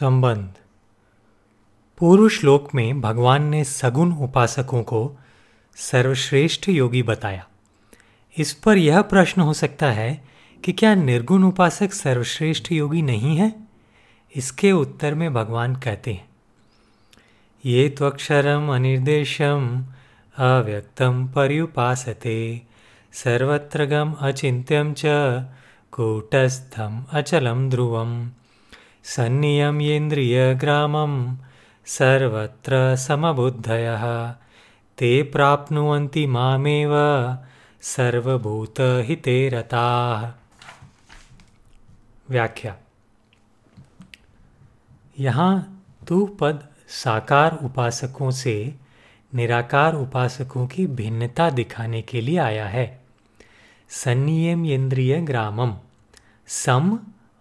संबंध। पूर्व श्लोक में भगवान ने सगुण उपासकों को सर्वश्रेष्ठ योगी बताया। इस पर यह प्रश्न हो सकता है कि क्या निर्गुण उपासक सर्वश्रेष्ठ योगी नहीं है? इसके उत्तर में भगवान कहते हैं, ये त्वक्षरम अनिर्देशम अव्यक्तम पर्युपासते, सर्वत्र गम अचिंत्यम च कूटस्थम अचलम ध्रुवम। सन्नियम्येन्द्रियग्रामं सर्वत्र समबुद्धयः। ते प्राप्नुवन्ति मामेव सर्वभूतहिते रताः व्याख्या। यहाँ तू पद साकार उपासकों से निराकार उपासकों की भिन्नता दिखाने के लिए आया है। संनियम इंद्रिय ग्रामम सम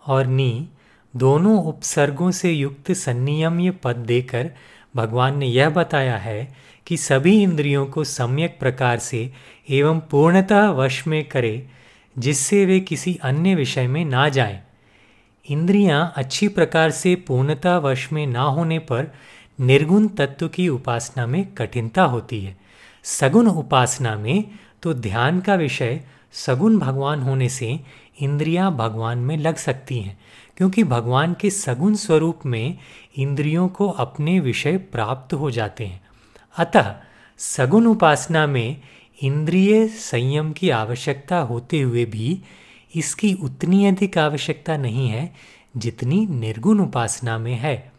और नी दोनों उपसर्गों से युक्त संनियम्य पद देकर भगवान ने यह बताया है कि सभी इंद्रियों को सम्यक प्रकार से एवं पूर्णतः वश में करे, जिससे वे किसी अन्य विषय में ना जाएँ। इंद्रियाँ अच्छी प्रकार से पूर्णतः वश में ना होने पर निर्गुण तत्व की उपासना में कठिनता होती है सगुण उपासना में तो ध्यान का विषय सगुण भगवान होने से इंद्रियाँ भगवान में लग सकती हैं क्योंकि भगवान के सगुण स्वरूप में इंद्रियों को अपने विषय प्राप्त हो जाते हैं। अतः सगुण उपासना में इंद्रिय संयम की आवश्यकता होते हुए भी इसकी उतनी अधिक आवश्यकता नहीं है जितनी निर्गुण उपासना में है।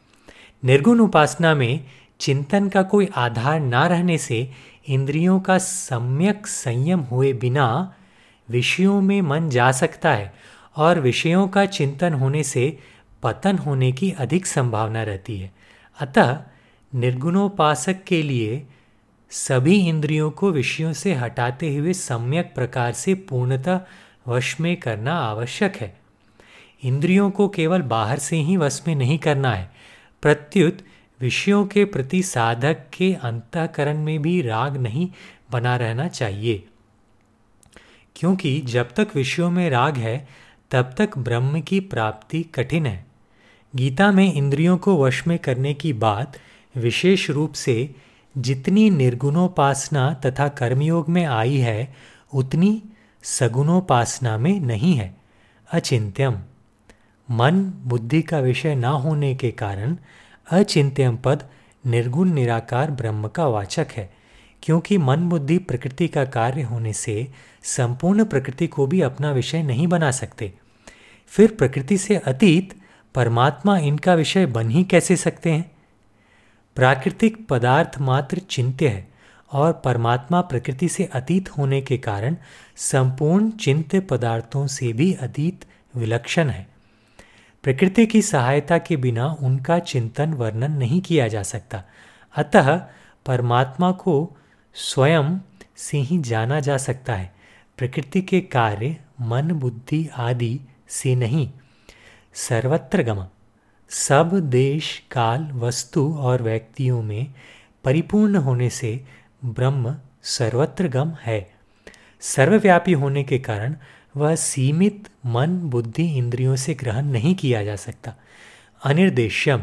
निर्गुण उपासना में चिंतन का कोई आधार ना रहने से इंद्रियों का सम्यक संयम हुए बिना विषयों में मन जा सकता है और विषयों का चिंतन होने से पतन होने की अधिक संभावना रहती है। अतः निर्गुणोपासक के लिए सभी इंद्रियों को विषयों से हटाते हुए सम्यक प्रकार से पूर्णतः वश में करना आवश्यक है। इंद्रियों को केवल बाहर से ही वश में नहीं करना है, प्रत्युत विषयों के प्रति साधक के अंतकरण में भी राग नहीं बना रहना चाहिए। क्योंकि जब तक विषयों में राग है तब तक ब्रह्म की प्राप्ति कठिन है। गीता में इंद्रियों को वश में करने की बात विशेष रूप से जितनी निर्गुणोपासना तथा कर्मयोग में आई है, उतनी सगुणोपासना में नहीं है। अचिंत्यम। मन, बुद्धि का विषय ना होने के कारण अचिंत्यम पद निर्गुण निराकार ब्रह्म का वाचक है। क्योंकि मन बुद्धि प्रकृति का कार्य होने से संपूर्ण प्रकृति को भी अपना विषय नहीं बना सकते। फिर प्रकृति से अतीत, परमात्मा इनका विषय बन ही कैसे सकते हैं? प्राकृतिक पदार्थ मात्र चिंत्य है और परमात्मा प्रकृति से अतीत होने के कारण संपूर्ण चिंत्य पदार्थों से भी अतीत विलक्षण है। प्रकृति की सहायता के बिना उनका चिंतन वर्णन नहीं किया जा सकता। अतः परमात्मा को स्वयं से ही जाना जा सकता है। प्रकृति के कार्य, मन, बुद्धि आदि से नहीं। सर्वत्र गम। सब देश, काल, वस्तु और व्यक्तियों में परिपूर्ण होने से ब्रह्म सर्वत्र गम है। सर्वव्यापी होने के कारण वह सीमित मन, बुद्धि इंद्रियों से ग्रहण नहीं किया जा सकता। अनिर्देश्यम।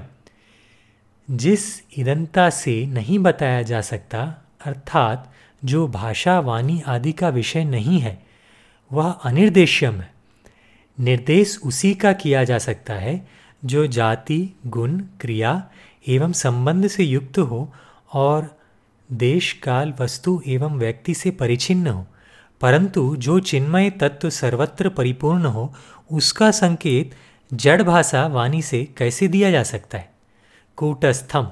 जिस इदंता से नहीं बताया जा सकता अर्थात जो भाषा वाणी आदि का विषय नहीं है, वह अनिर्देश्यम है। निर्देश उसी का किया जा सकता है जो जाति, गुण, क्रिया एवं संबंध से युक्त हो और देश, काल, वस्तु एवं व्यक्ति से परिचिन्न हो। परंतु जो चिन्मय तत्व सर्वत्र परिपूर्ण हो, उसका संकेत जड़ भाषा वाणी से कैसे दिया जा सकता है? कूटस्थम।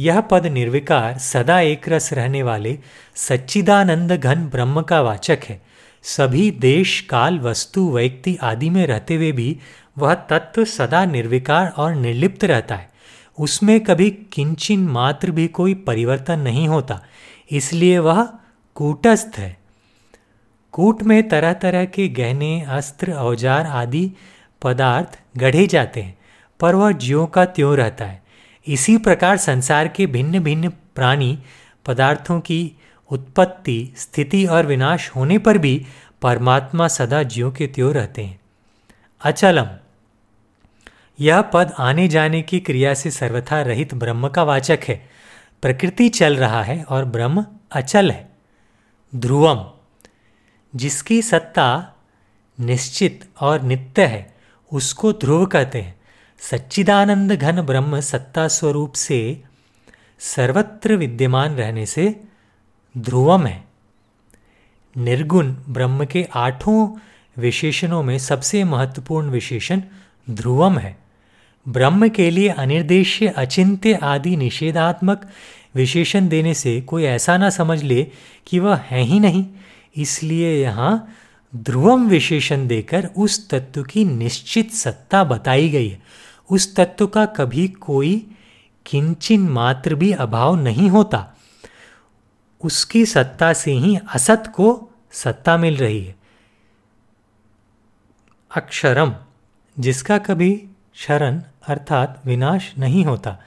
यह पद निर्विकार सदा एक रस रहने वाले सच्चिदानंद घन ब्रह्म का वाचक है। सभी देश, काल, वस्तु, व्यक्ति आदि में रहते हुए भी वह तत्व सदा निर्विकार और निर्लिप्त रहता है। उसमें कभी किंचिन मात्र भी कोई परिवर्तन नहीं होता, इसलिए वह कूटस्थ है। कूट में तरह तरह के गहने, अस्त्र, औज़ार आदि पदार्थ गढ़े जाते हैं, पर वह ज्यों का त्यों रहता है। इसी प्रकार संसार के भिन्न भिन्न प्राणी पदार्थों की उत्पत्ति, स्थिति और विनाश होने पर भी परमात्मा सदा ज्यों के त्यों रहते हैं। अचलम। यह पद आने जाने की क्रिया से सर्वथा रहित ब्रह्म का वाचक है। प्रकृति चल रहा है और ब्रह्म अचल है। ध्रुवम। जिसकी सत्ता निश्चित और नित्य है, उसको ध्रुव कहते हैं। सच्चिदानंद घन ब्रह्म सत्ता स्वरूप से सर्वत्र विद्यमान रहने से ध्रुवम है। निर्गुण ब्रह्म के आठों विशेषणों में सबसे महत्वपूर्ण विशेषण ध्रुवम है। ब्रह्म के लिए अनिर्देश्य, अचिंत्य आदि निषेधात्मक विशेषण देने से कोई ऐसा ना समझ ले कि वह है ही नहीं। इसलिए यहाँ ध्रुवम विशेषण देकर उस तत्व की निश्चित सत्ता बताई गई है। उस तत्व का कभी कोई किंचिन मात्र भी अभाव नहीं होता। उसकी सत्ता से ही असत को सत्ता मिल रही है। अक्षरम, जिसका कभी शरण अर्थात विनाश नहीं होता,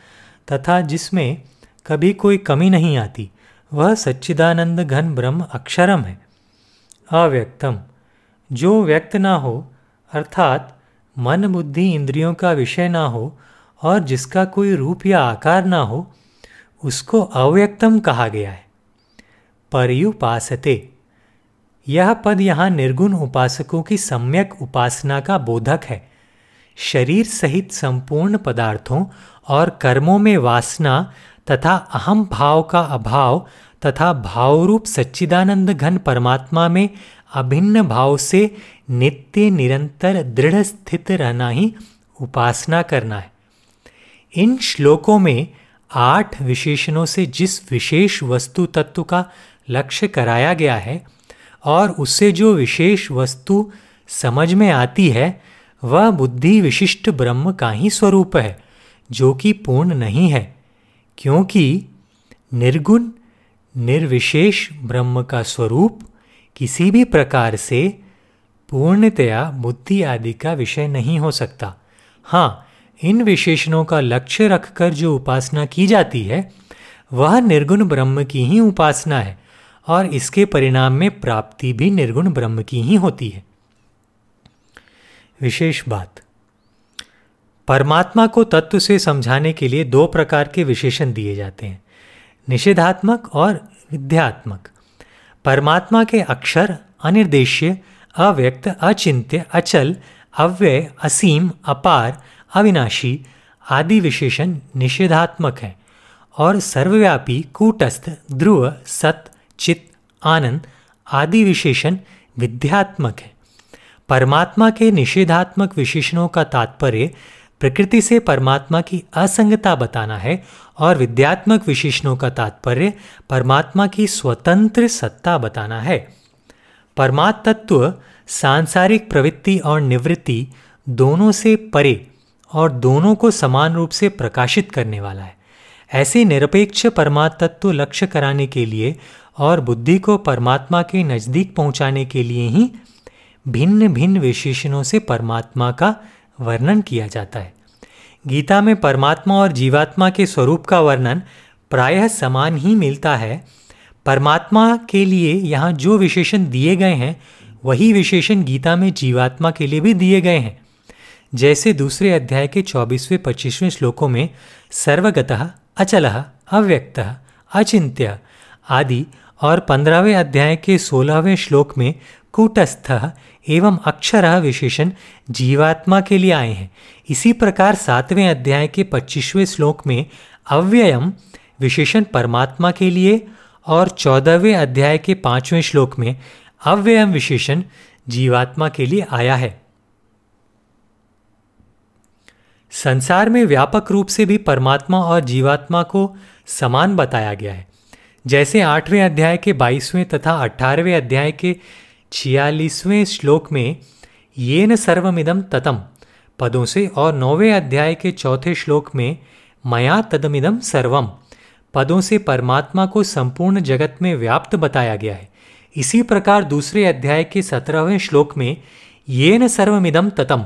तथा जिसमें कभी कोई कमी नहीं आती, वह सच्चिदानंद घन ब्रह्म अक्षरम है। अव्यक्तम, जो व्यक्त ना हो, अर्थात मन बुद्धि इंद्रियों का विषय ना हो और जिसका कोई रूप या आकार ना हो, उसको अव्यक्तम कहा गया है। पर्युपासते। यह पद यहाँ निर्गुण उपासकों की सम्यक उपासना का बोधक है। शरीर सहित संपूर्ण पदार्थों और कर्मों में वासना तथा अहम भाव का अभाव तथा भावरूप सच्चिदानंद घन परमात्मा में अभिन्न भाव से नित्य निरंतर दृढ़ स्थित रहना ही उपासना करना है। इन श्लोकों में आठ विशेषणों से जिस विशेष वस्तु तत्व का लक्ष्य कराया गया है और उससे जो विशेष वस्तु समझ में आती है, वह बुद्धि विशिष्ट ब्रह्म का ही स्वरूप है, जो कि पूर्ण नहीं है, क्योंकि निर्गुण, निर्विशेष ब्रह्म का स्वरूप किसी भी प्रकार से पूर्णतया बुद्धि आदि का विषय नहीं हो सकता। हाँ इन विशेषणों का लक्ष्य रखकर जो उपासना की जाती है, वह निर्गुण ब्रह्म की ही उपासना है और इसके परिणाम में प्राप्ति भी निर्गुण ब्रह्म की ही होती है। विशेष बात, परमात्मा को तत्व से समझाने के लिए दो प्रकार के विशेषण दिए जाते हैं, निषेधात्मक और विद्यात्मक। परमात्मा के अक्षर, अनिर्देश्य, अव्यक्त, अचिंत्य, अचल, अव्यय, असीम, अपार, अविनाशी आदि विशेषण निषेधात्मक हैं और सर्वव्यापी कूटस्थ, ध्रुव, सत चित आनंद आदि विशेषण विद्यात्मक है। परमात्मा के निषेधात्मक विशेषणों का तात्पर्य प्रकृति से परमात्मा की असंगता बताना है और विद्यात्मक विशेषणों का तात्पर्य परमात्मा की स्वतंत्र सत्ता बताना है। परमात्म तत्व सांसारिक प्रवृत्ति और निवृत्ति दोनों से परे और दोनों को समान रूप से प्रकाशित करने वाला है। ऐसे निरपेक्ष परमात्म तत्व लक्ष्य कराने के लिए और बुद्धि को परमात्मा के नज़दीक पहुँचाने के लिए ही भिन्न भिन्न विशेषणों से परमात्मा का वर्णन किया जाता है। गीता में परमात्मा और जीवात्मा के स्वरूप का वर्णन प्रायः समान ही मिलता है। परमात्मा के लिए यहाँ जो विशेषण दिए गए हैं, वही विशेषण गीता में जीवात्मा के लिए भी दिए गए हैं। जैसे दूसरे अध्याय के चौबीसवें, पच्चीसवें श्लोकों में, सर्वगत, अचल, अव्यक्त, अचिंत्य आदि और पंद्रहवें अध्याय के सोलहवें श्लोक में कूटस्थ एवं अक्षर विशेषण जीवात्मा के लिए आए हैं। इसी प्रकार सातवें अध्याय के पच्चीसवें श्लोक में अव्ययम विशेषण परमात्मा के लिए और चौदहवें अध्याय के पाँचवें श्लोक में अव्ययम विशेषण जीवात्मा के लिए आया है। संसार में व्यापक रूप से भी परमात्मा और जीवात्मा को समान बताया गया है। जैसे आठवें अध्याय के बाईसवें तथा अठारहवें अध्याय के छियालीसवें श्लोक में ये न सर्वमिदम ततम। पदों से और नौवें अध्याय के चौथे श्लोक में मया तदमिदम सर्वम। पदों से परमात्मा को संपूर्ण जगत में व्याप्त बताया गया है। इसी प्रकार दूसरे अध्याय के सत्रहवें श्लोक में ये न सर्वमिदम ततम।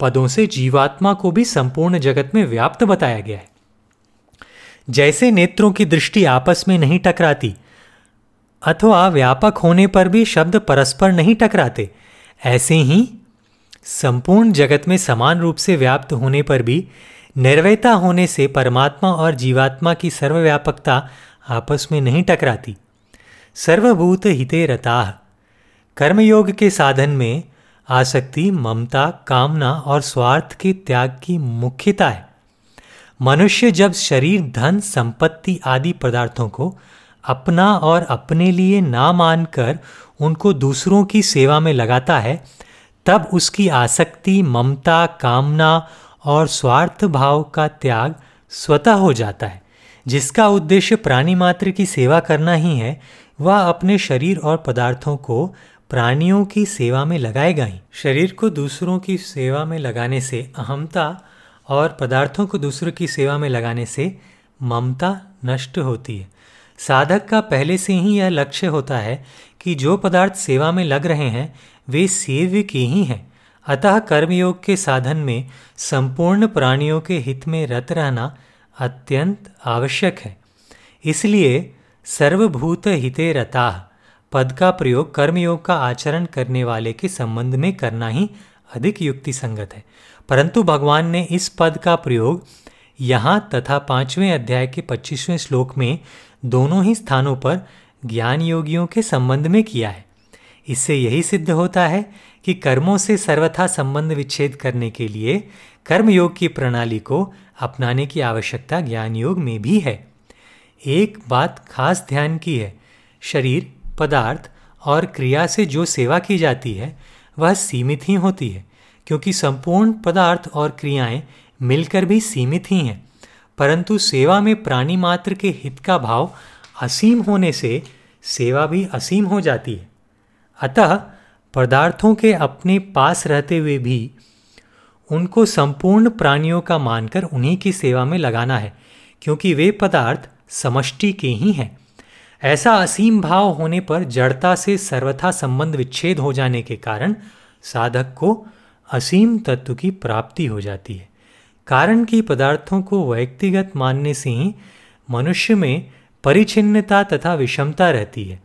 पदों से जीवात्मा को भी संपूर्ण जगत में व्याप्त बताया गया है। जैसे नेत्रों की दृष्टि आपस में नहीं टकराती अथवा व्यापक होने पर भी शब्द परस्पर नहीं टकराते। ऐसे ही, संपूर्ण जगत में समान रूप से व्याप्त होने पर भी निर्वयता होने से परमात्मा और जीवात्मा की सर्वव्यापकता आपस में नहीं टकराती। सर्वभूत हिते रताह कर्मयोग के साधन में आसक्ति, ममता, कामना और स्वार्थ के त्याग की मुख्यता है। मनुष्य जब शरीर, धन, संपत्ति आदि पदार्थों को अपना और अपने लिए ना मानकर उनको दूसरों की सेवा में लगाता है, तब उसकी आसक्ति, ममता, कामना और स्वार्थ भाव का त्याग स्वतः हो जाता है। जिसका उद्देश्य प्राणी मात्र की सेवा करना ही है, वह अपने शरीर और पदार्थों को प्राणियों की सेवा में लगाएगा ही। शरीर को दूसरों की सेवा में लगाने से अहमता और पदार्थों को दूसरों की सेवा में लगाने से ममता नष्ट होती है। साधक का पहले से ही यह लक्ष्य होता है कि जो पदार्थ सेवा में लग रहे हैं, वे सेव्य के ही हैं। अतः कर्मयोग के साधन में संपूर्ण प्राणियों के हित में रत रहना अत्यंत आवश्यक है। इसलिए सर्वभूत हिते रता, पद का प्रयोग कर्मयोग का आचरण करने वाले के संबंध में करना ही अधिक युक्ति संगत है। परंतु भगवान ने इस पद का प्रयोग यहाँ तथा पाँचवें अध्याय के पच्चीसवें श्लोक में दोनों ही स्थानों पर ज्ञान योगियों के संबंध में किया है। इससे यही सिद्ध होता है कि कर्मों से सर्वथा संबंध विच्छेद करने के लिए कर्मयोग की प्रणाली को अपनाने की आवश्यकता ज्ञान योग में भी है। एक बात खास ध्यान की है, शरीर, पदार्थ और क्रिया से जो सेवा की जाती है, वह सीमित ही होती है, क्योंकि संपूर्ण पदार्थ और क्रियाएँ मिलकर भी सीमित ही हैं। परंतु सेवा में प्राणी मात्र के हित का भाव असीम होने से सेवा भी असीम हो जाती है। अतः पदार्थों के अपने पास रहते हुए भी उनको संपूर्ण प्राणियों का मानकर उन्हीं की सेवा में लगाना है, क्योंकि वे पदार्थ समष्टि के ही हैं। ऐसा असीम भाव होने पर जड़ता से सर्वथा संबंध विच्छेद हो जाने के कारण साधक को असीम तत्व की प्राप्ति हो जाती है। कारण की पदार्थों को व्यक्तिगत मानने से ही मनुष्य में परिचिन्नता तथा विषमता रहती है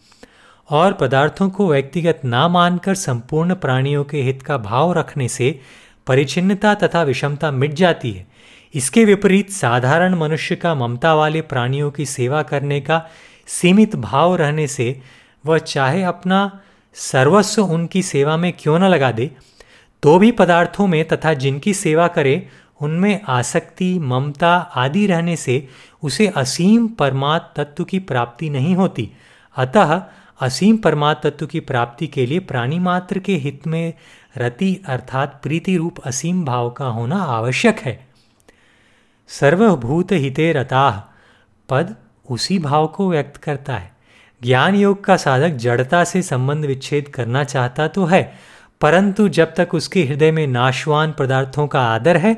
और पदार्थों को व्यक्तिगत ना मानकर संपूर्ण प्राणियों के हित का भाव रखने से परिचिन्नता तथा विषमता मिट जाती है। इसके विपरीत साधारण मनुष्य का ममता वाले प्राणियों की सेवा करने का सीमित भाव रहने से वह चाहे अपना सर्वस्व उनकी सेवा में क्यों न लगा दे तो भी पदार्थों में तथा जिनकी सेवा करे उनमें आसक्ति, ममता आदि रहने से उसे असीम परमात्म तत्व की प्राप्ति नहीं होती। अतः असीम परमात्म तत्व की प्राप्ति के लिए प्राणी मात्र के हित में रति अर्थात प्रीति रूप असीम भाव का होना आवश्यक है। सर्वभूत हिते रताह पद उसी भाव को व्यक्त करता है। ज्ञान योग का साधक जड़ता से संबंध विच्छेद करना चाहता तो है, परंतु जब तक उसके हृदय में नाशवान पदार्थों का आदर है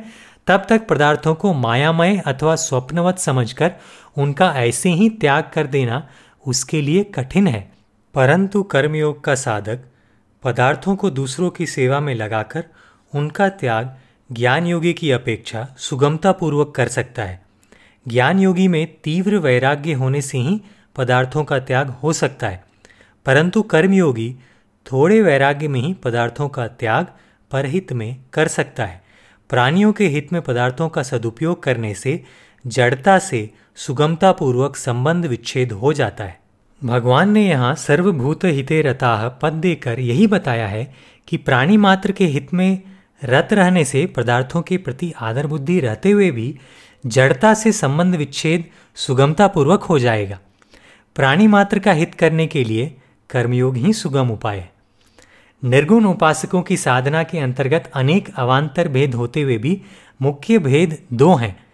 तब तक पदार्थों को मायामय अथवा स्वप्नवत समझकर उनका ऐसे ही त्याग कर देना उसके लिए कठिन है। परंतु कर्मयोग का साधक पदार्थों को दूसरों की सेवा में लगाकर उनका त्याग ज्ञान योगी की अपेक्षा सुगमतापूर्वक कर सकता है। ज्ञान योगी में तीव्र वैराग्य होने से ही पदार्थों का त्याग हो सकता है। परंतु कर्मयोगी थोड़े वैराग्य में ही पदार्थों का त्याग परहित में कर सकता है। प्राणियों के हित में पदार्थों का सदुपयोग करने से, जड़ता से सुगमतापूर्वक संबंध विच्छेद हो जाता है। भगवान ने यहाँ सर्वभूत हिते रताह पद देकर यही बताया है कि प्राणी मात्र के हित में रत रहने से पदार्थों के प्रति आदर बुद्धि रहते हुए भी जड़ता से संबंध विच्छेद सुगमतापूर्वक हो जाएगा। प्राणी मात्र का हित करने के लिए कर्मयोग ही सुगम उपाय है। निर्गुण उपासकों की साधना के अंतर्गत अनेक अवान्तर भेद होते हुए भी मुख्य भेद दो हैं।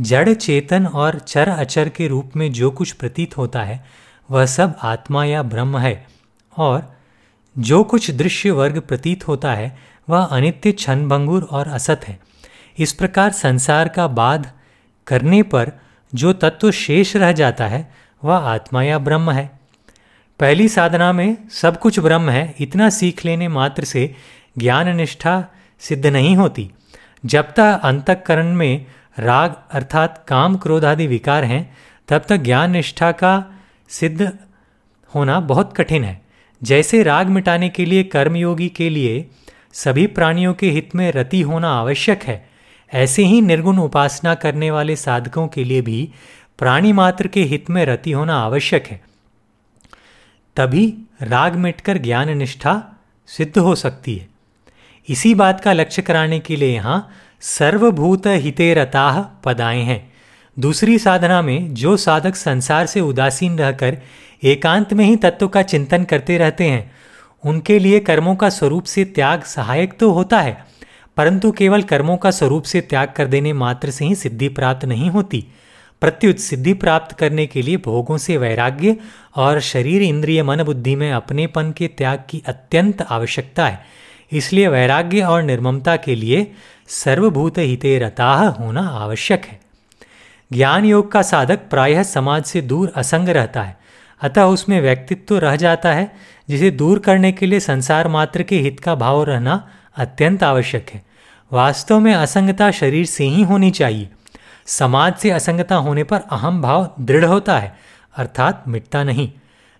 जड़ चेतन और चर अचर के रूप में जो कुछ प्रतीत होता है, वह सब आत्मा या ब्रह्म है और जो कुछ दृश्य वर्ग प्रतीत होता है, वह अनित्य क्षण भंगुर और असत है। इस प्रकार संसार का बाध करने पर जो तत्व शेष रह जाता है, वह आत्मा या ब्रह्म है। पहली साधना में सब कुछ ब्रह्म है, इतना सीख लेने मात्र से ज्ञान निष्ठा सिद्ध नहीं होती। जब तक अंतकरण में राग अर्थात काम क्रोध आदि विकार हैं, तब तक ज्ञान निष्ठा का सिद्ध होना बहुत कठिन है। जैसे राग मिटाने के लिए कर्मयोगी के लिए सभी प्राणियों के हित में रति होना आवश्यक है, ऐसे ही निर्गुण उपासना करने वाले साधकों के लिए भी प्राणी मात्र के हित में रति होना आवश्यक है। तभी राग मिटकर ज्ञान निष्ठा सिद्ध हो सकती है। इसी बात का लक्ष्य कराने के लिए यहाँ सर्वभूत हिते रताह पदाएँ हैं। दूसरी साधना में जो साधक संसार से उदासीन रहकर एकांत में ही तत्व का चिंतन करते रहते हैं, उनके लिए कर्मों का स्वरूप से त्याग सहायक तो होता है, परंतु केवल कर्मों का स्वरूप से त्याग कर देने मात्र से ही सिद्धि प्राप्त नहीं होती। प्रत्युत सिद्धि प्राप्त करने के लिए भोगों से वैराग्य और शरीर इंद्रिय मन बुद्धि में अपनेपन के त्याग की अत्यंत आवश्यकता है। इसलिए वैराग्य और निर्ममता के लिए सर्वभूत हिते रताह होना आवश्यक है। ज्ञान योग का साधक प्रायः समाज से दूर असंग रहता है। अतः उसमें व्यक्तित्व रह जाता है, जिसे दूर करने के लिए संसार मात्र के हित का भाव रहना अत्यंत आवश्यक है। वास्तव में असंगता शरीर से ही होनी चाहिए। समाज से असंगता होने पर अहम भाव दृढ़ होता है, अर्थात मिटता नहीं।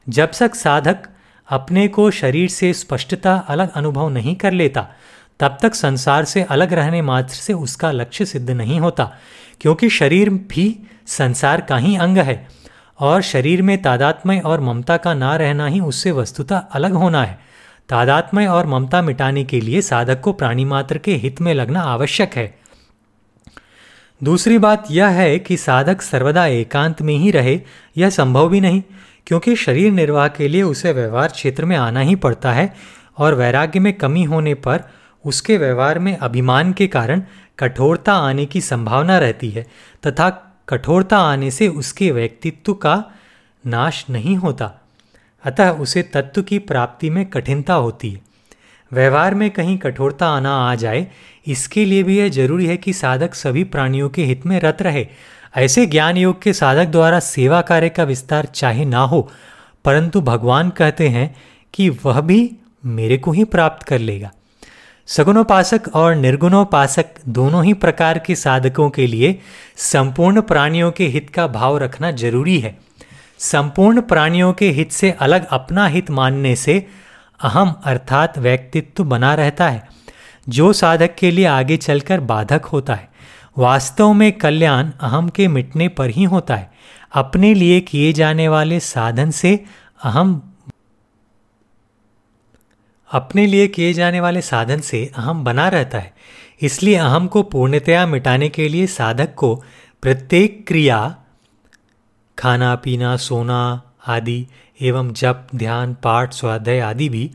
जब तक साधक अपने को शरीर से स्पष्टता अलग अनुभव नहीं कर लेता, तब तक संसार से अलग रहने मात्र से उसका लक्ष्य सिद्ध नहीं होता, क्योंकि शरीर भी संसार का ही अंग है, और शरीर में तादात्मय और ममता का ना रहना ही उससे वस्तुता अलग होना है। तादात्मय और ममता मिटाने के लिए साधक को प्राणी मात्र के हित में लगना आवश्यक है। दूसरी बात यह है कि साधक सर्वदा एकांत में ही रहे, यह संभव भी नहीं, क्योंकि शरीर निर्वाह के लिए उसे व्यवहार क्षेत्र में आना ही पड़ता है और वैराग्य में कमी होने पर उसके व्यवहार में अभिमान के कारण कठोरता आने की संभावना रहती है तथा कठोरता आने से उसके व्यक्तित्व का नाश नहीं होता, अतः उसे तत्व की प्राप्ति में कठिनता होती है। व्यवहार में कहीं कठोरता आना आ जाए, इसके लिए भी यह ज़रूरी है कि साधक सभी प्राणियों के हित में रत रहे। ऐसे ज्ञान योग के साधक द्वारा सेवा कार्य का विस्तार चाहे ना हो, परंतु भगवान कहते हैं कि वह भी मेरे को ही प्राप्त कर लेगा। सगुणोपासक और निर्गुणोपासक दोनों ही प्रकार के साधकों के लिए संपूर्ण प्राणियों के हित का भाव रखना ज़रूरी है। संपूर्ण प्राणियों के हित से अलग अपना हित मानने से अहम अर्थात व्यक्तित्व बना रहता है, जो साधक के लिए आगे चलकर बाधक होता है। वास्तव में कल्याण अहम के मिटने पर ही होता है। अपने लिए किए जाने वाले साधन से अहम अपने लिए किए जाने वाले साधन से अहम बना रहता है। इसलिए अहम को पूर्णतया मिटाने के लिए साधक को प्रत्येक क्रिया, खाना, पीना, सोना आदि एवं जप, ध्यान, पाठ, स्वाध्याय आदि भी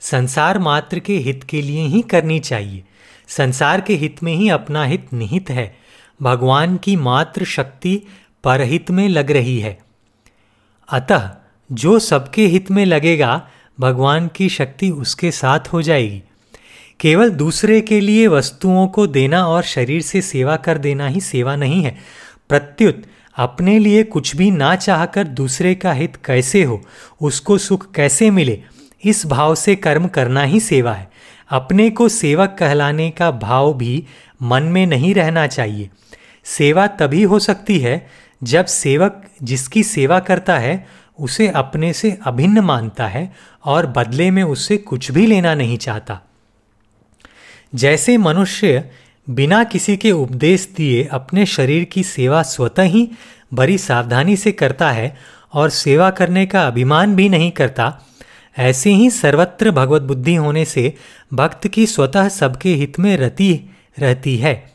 संसार मात्र के हित के लिए ही करनी चाहिए। संसार के हित में ही अपना हित निहित है। भगवान की मात्र शक्ति परहित में लग रही है। अतः जो सबके हित में लगेगा, भगवान की शक्ति उसके साथ हो जाएगी। केवल दूसरे के लिए वस्तुओं को देना और शरीर से सेवा कर देना ही सेवा नहीं है। प्रत्युत अपने लिए कुछ भी ना चाहकर दूसरे का हित कैसे हो, उसको सुख कैसे मिले, इस भाव से कर्म करना ही सेवा है। अपने को सेवक कहलाने का भाव भी मन में नहीं रहना चाहिए। सेवा तभी हो सकती है जब सेवक जिसकी सेवा करता है, उसे अपने से अभिन्न मानता है और बदले में उससे कुछ भी लेना नहीं चाहता। जैसे मनुष्य बिना किसी के उपदेश दिए अपने शरीर की सेवा स्वतः ही बड़ी सावधानी से करता है और सेवा करने का अभिमान भी नहीं करता। ऐसे ही सर्वत्र भगवत बुद्धि होने से भक्त की स्वतः सबके हित में रति, रहती है।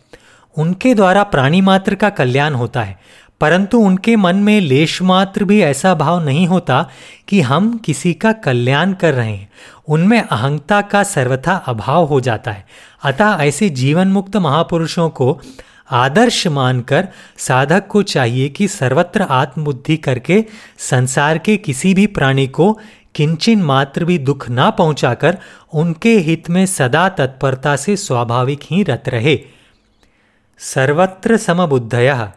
उनके द्वारा प्राणी मात्र का कल्याण होता है, परंतु उनके मन में लेश मात्र भी ऐसा भाव नहीं होता कि हम किसी का कल्याण कर रहे हैं। उनमें अहंता का सर्वथा अभाव हो जाता है। अतः ऐसे जीवन मुक्त महापुरुषों को आदर्श मानकर साधक को चाहिए कि सर्वत्र आत्मबुद्धि करके संसार के किसी भी प्राणी को किंचन मात्र भी दुख ना पहुंचाकर उनके हित में सदा तत्परता से स्वाभाविक ही रत रहे। सर्वत्र समबुद्धय।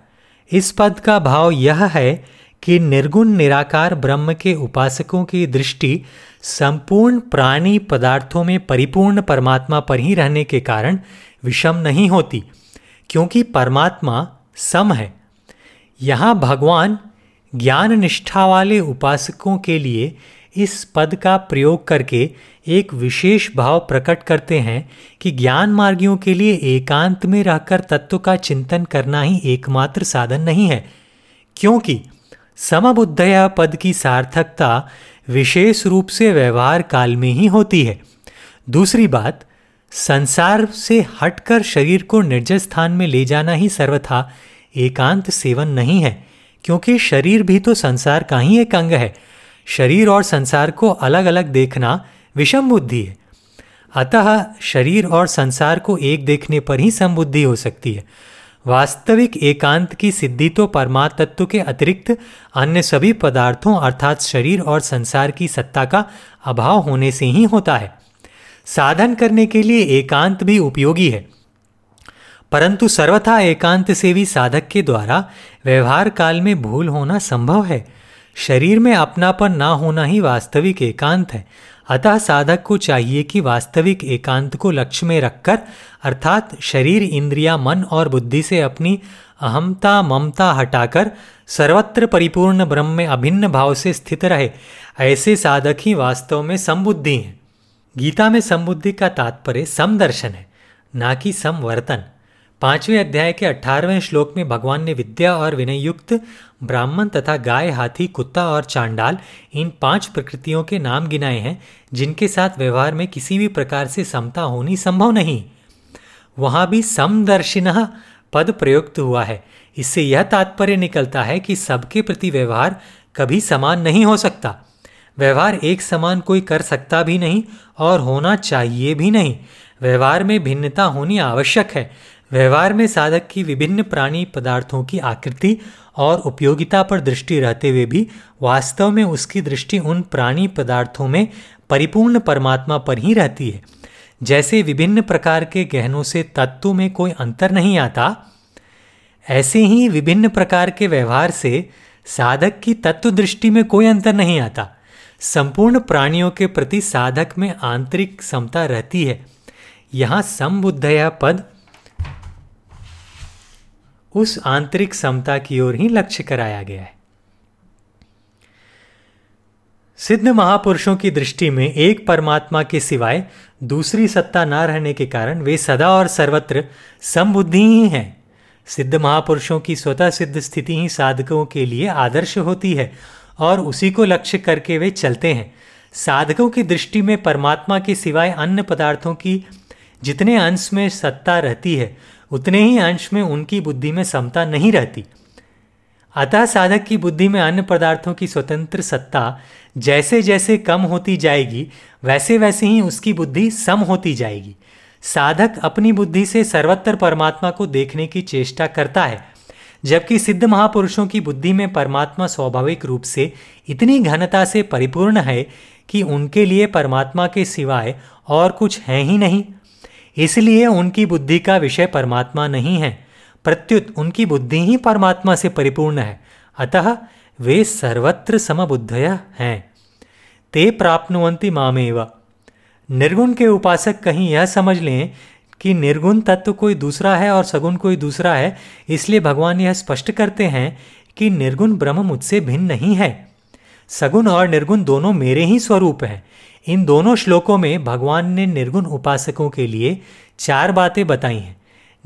इस पद का भाव यह है कि निर्गुण निराकार ब्रह्म के उपासकों की दृष्टि संपूर्ण प्राणी पदार्थों में परिपूर्ण परमात्मा पर ही रहने के कारण विषम नहीं होती, क्योंकि परमात्मा सम है। यहाँ भगवान ज्ञान निष्ठा वाले उपासकों के लिए इस पद का प्रयोग करके एक विशेष भाव प्रकट करते हैं कि ज्ञान मार्गियों के लिए एकांत में रहकर तत्व का चिंतन करना ही एकमात्र साधन नहीं है, क्योंकि समबुद्धया पद की सार्थकता विशेष रूप से व्यवहार काल में ही होती है। दूसरी बात, संसार से हटकर शरीर को निर्जय स्थान में ले जाना ही सर्वथा एकांत सेवन नहीं है, क्योंकि शरीर भी तो संसार का ही एक अंग है। शरीर और संसार को अलग अलग देखना विषम बुद्धि है। अतः शरीर और संसार को एक देखने पर ही समबुद्धि हो सकती है। वास्तविक एकांत की सिद्धि तो परमात्म तत्व के अतिरिक्त अन्य सभी पदार्थों अर्थात शरीर और संसार की सत्ता का अभाव होने से ही होता है। साधन करने के लिए एकांत भी उपयोगी है। परंतु सर्वथा एकांत से भी साधक के द्वारा व्यवहार काल में भूल होना संभव है। शरीर में अपनापन ना होना ही वास्तविक एकांत है। अतः साधक को चाहिए कि वास्तविक एकांत को लक्ष्य में रखकर, अर्थात शरीर, इंद्रिया, मन और बुद्धि से अपनी अहमता ममता हटाकर, सर्वत्र परिपूर्ण ब्रह्म में अभिन्न भाव से स्थित रहे, ऐसे साधक ही वास्तव में समबुद्धि हैं। गीता में समबुद्धि का तात्पर्य समदर्शन है, ना कि समवर्तन। पाँचवें अध्याय के अठारहवें श्लोक में भगवान ने विद्या और विनय युक्त ब्राह्मण तथा गाय, हाथी, कुत्ता और चांडाल, इन पाँच प्रकृतियों के नाम गिनाए हैं, जिनके साथ व्यवहार में किसी भी प्रकार से समता होनी संभव नहीं। वहाँ भी समदर्शिन पद प्रयुक्त हुआ है। इससे यह तात्पर्य निकलता है कि सबके प्रति व्यवहार कभी समान नहीं हो सकता। व्यवहार एक समान कोई कर सकता भी नहीं और होना चाहिए भी नहीं। व्यवहार में भिन्नता होनी आवश्यक है। व्यवहार में साधक की विभिन्न प्राणी पदार्थों की आकृति और उपयोगिता पर दृष्टि रहते हुए भी वास्तव में उसकी दृष्टि उन प्राणी पदार्थों में परिपूर्ण परमात्मा पर ही रहती है। जैसे विभिन्न प्रकार के गहनों से तत्व में कोई अंतर नहीं आता, ऐसे ही विभिन्न प्रकार के व्यवहार से साधक की तत्व दृष्टि में कोई अंतर नहीं आता। संपूर्ण प्राणियों के प्रति साधक में आंतरिक समता रहती है। यहाँ समबुद्धया पद उस आंतरिक समता की ओर ही लक्ष्य कराया गया है। सिद्ध महापुरुषों की दृष्टि में एक परमात्मा के सिवाय दूसरी सत्ता ना रहने के कारण वे सदा और सर्वत्र समबुद्धि ही हैं। सिद्ध महापुरुषों की स्वतः सिद्ध स्थिति ही साधकों के लिए आदर्श होती है और उसी को लक्ष्य करके वे चलते हैं। साधकों की दृष्टि में परमात्मा के सिवाय अन्य पदार्थों की जितने अंश में सत्ता रहती है उतने ही अंश में उनकी बुद्धि में समता नहीं रहती। अतः साधक की बुद्धि में अन्य पदार्थों की स्वतंत्र सत्ता जैसे जैसे कम होती जाएगी वैसे वैसे ही उसकी बुद्धि सम होती जाएगी। साधक अपनी बुद्धि से सर्वत्र परमात्मा को देखने की चेष्टा करता है, जबकि सिद्ध महापुरुषों की बुद्धि में परमात्मा स्वाभाविक रूप से इतनी घनता से परिपूर्ण है कि उनके लिए परमात्मा के सिवाय और कुछ है ही नहीं। इसलिए उनकी बुद्धि का विषय परमात्मा नहीं है। प्रत्युत उनकी बुद्धि ही परमात्मा से परिपूर्ण है। अतः वे सर्वत्र समबुद्धय हैं। ते प्राप्नुवंती मामेव। निर्गुण के उपासक कहीं यह समझ लें कि निर्गुण तत्व कोई दूसरा है और सगुण कोई दूसरा है, इसलिए भगवान यह स्पष्ट करते हैं कि निर्गुण ब्रह्म मुझसे भिन्न नहीं है। सगुण और निर्गुण दोनों मेरे ही स्वरूप हैं। इन दोनों श्लोकों में भगवान ने निर्गुण उपासकों के लिए चार बातें बताई हैं।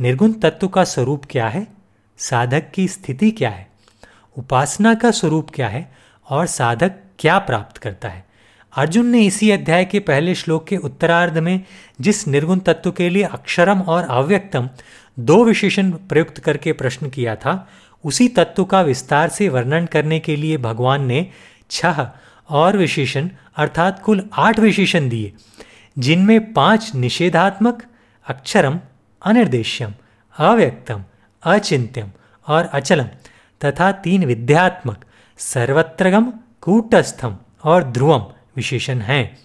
निर्गुण तत्व का स्वरूप क्या है? साधक की स्थिति क्या है? उपासना का स्वरूप क्या है? और साधक क्या प्राप्त करता है? अर्जुन ने इसी अध्याय के पहले श्लोक के उत्तरार्ध में जिस निर्गुण तत्व के लिए अक्षरम और अव्यक्तम दो विशेषण प्रयुक्त करके प्रश्न किया था, उसी तत्व का विस्तार से वर्णन करने के लिए भगवान ने छह और विशेषण, अर्थात कुल आठ विशेषण दिए, जिनमें पाँच निषेधात्मक, अक्षरम, अनिर्देश्यम, अव्यक्तम, अचिंत्यम और अचलम, तथा तीन विद्यात्मक, सर्वत्रगम, कूटस्थम और ध्रुवम विशेषण हैं।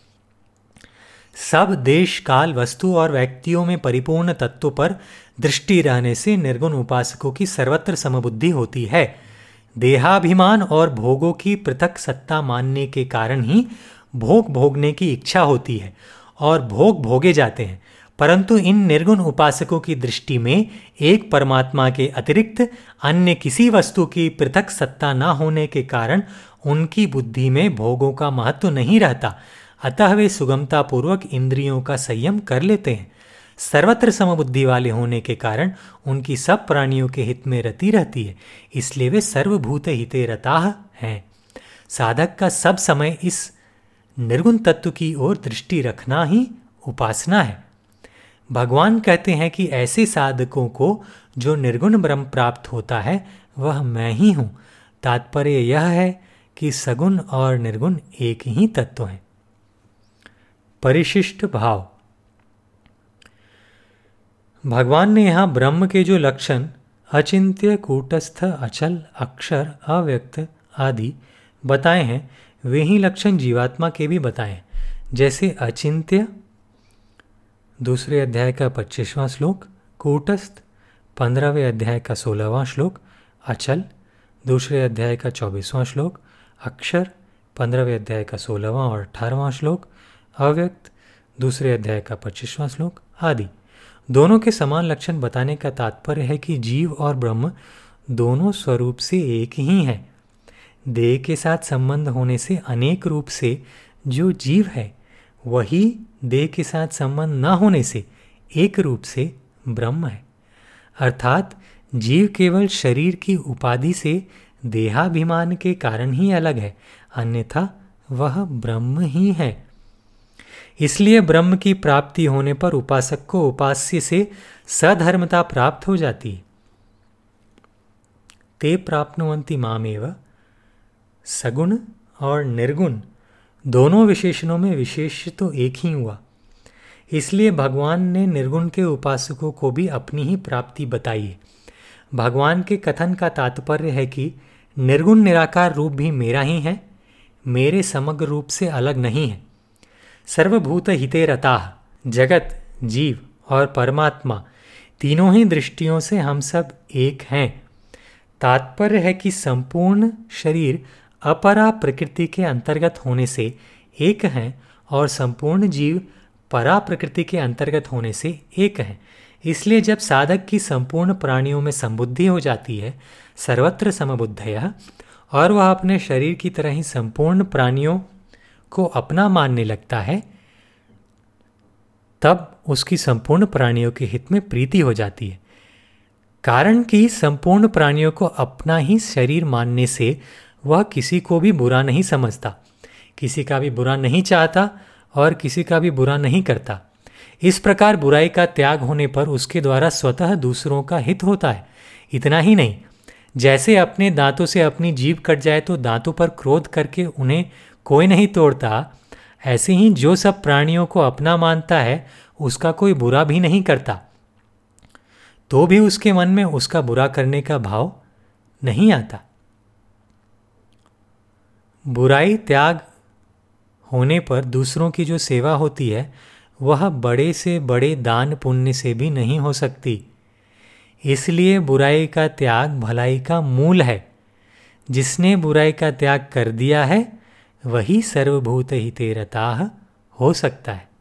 सब देश, काल, वस्तु और व्यक्तियों में परिपूर्ण तत्व पर दृष्टि रहने से निर्गुण उपासकों की सर्वत्र समबुद्धि होती है। देहाभिमान और भोगों की पृथक सत्ता मानने के कारण ही भोग भोगने की इच्छा होती है और भोग भोगे जाते हैं। परंतु इन निर्गुण उपासकों की दृष्टि में एक परमात्मा के अतिरिक्त अन्य किसी वस्तु की पृथक सत्ता न होने के कारण उनकी बुद्धि में भोगों का महत्व नहीं रहता। अतः वे सुगमतापूर्वक इंद्रियों का संयम कर लेते हैं। सर्वत्र समबुद्धि वाले होने के कारण उनकी सब प्राणियों के हित में रति रहती है, इसलिए वे सर्वभूत हिते रता हैं। साधक का सब समय इस निर्गुण तत्व की ओर दृष्टि रखना ही उपासना है। भगवान कहते हैं कि ऐसे साधकों को जो निर्गुण ब्रह्म प्राप्त होता है, वह मैं ही हूँ। तात्पर्य यह है कि सगुण और निर्गुण एक ही तत्व हैं। परिशिष्ट भाव। भगवान ने यहाँ ब्रह्म के जो लक्षण, अचिंत्य, कूटस्थ, अचल, अक्षर, अव्यक्त आदि बताए हैं, वे ही लक्षण जीवात्मा के भी बताए जैसे अचिंत्य, दूसरे अध्याय का पच्चीसवां श्लोक, कूटस्थ, पंद्रहवें अध्याय का सोलहवां श्लोक, अचल, दूसरे अध्याय का चौबीसवां श्लोक, अक्षर, पंद्रहवें अध्याय का सोलहवां और अठारहवां श्लोक, अव्यक्त, दूसरे अध्याय का पच्चीसवां श्लोक आदि। दोनों के समान लक्षण बताने का तात्पर्य है कि जीव और ब्रह्म दोनों स्वरूप से एक ही हैं। देह के साथ संबंध होने से अनेक रूप से जो जीव है, वही देह के साथ संबंध न होने से एक रूप से ब्रह्म है। अर्थात जीव केवल शरीर की उपाधि से देहाभिमान के कारण ही अलग है, अन्यथा वह ब्रह्म ही है। इसलिए ब्रह्म की प्राप्ति होने पर उपासक को उपास्य से सधर्मता प्राप्त हो जाती। ते प्राप्नुवंती मामेव, सगुण और निर्गुण, दोनों विशेषणों में विशेष तो एक ही हुआ। इसलिए भगवान ने निर्गुण के उपासकों को भी अपनी ही प्राप्ति बताई। भगवान के कथन का तात्पर्य है कि निर्गुण निराकार रूप भी मेरा ही है, मेरे समग्र रूप से अलग नहीं है। सर्वभूत हिते रता जगत, जीव और परमात्मा, तीनों ही दृष्टियों से हम सब एक हैं। तात्पर्य है कि संपूर्ण शरीर अपरा प्रकृति के अंतर्गत होने से एक हैं और संपूर्ण जीव परा प्रकृति के अंतर्गत होने से एक हैं। इसलिए जब साधक की संपूर्ण प्राणियों में संबुद्धि हो जाती है, सर्वत्र समबुद्धय, और वह अपने शरीर की तरह ही संपूर्ण प्राणियों को अपना मानने लगता है, तब उसकी संपूर्ण प्राणियों के हित में प्रीति हो जाती है। कारण कि संपूर्ण प्राणियों को अपना ही शरीर मानने से वह किसी को भी बुरा नहीं समझता, किसी का भी बुरा नहीं चाहता और किसी का भी बुरा नहीं करता। इस प्रकार बुराई का त्याग होने पर उसके द्वारा स्वतः दूसरों का हित होता है। इतना ही नहीं, जैसे अपने दांतों से अपनी जीभ कट जाए तो दांतों पर क्रोध करके उन्हें कोई नहीं तोड़ता। ऐसे ही जो सब प्राणियों को अपना मानता है, उसका कोई बुरा भी नहीं करता। तो भी उसके मन में उसका बुरा करने का भाव नहीं आता। बुराई, त्याग होने पर दूसरों की जो सेवा होती है, वह बड़े से बड़े दान पुण्य से भी नहीं हो सकती। इसलिए बुराई का त्याग भलाई का मूल है। जिसने बुराई का त्याग कर दिया है वही सर्वभूत ही तेरता हो सकता है।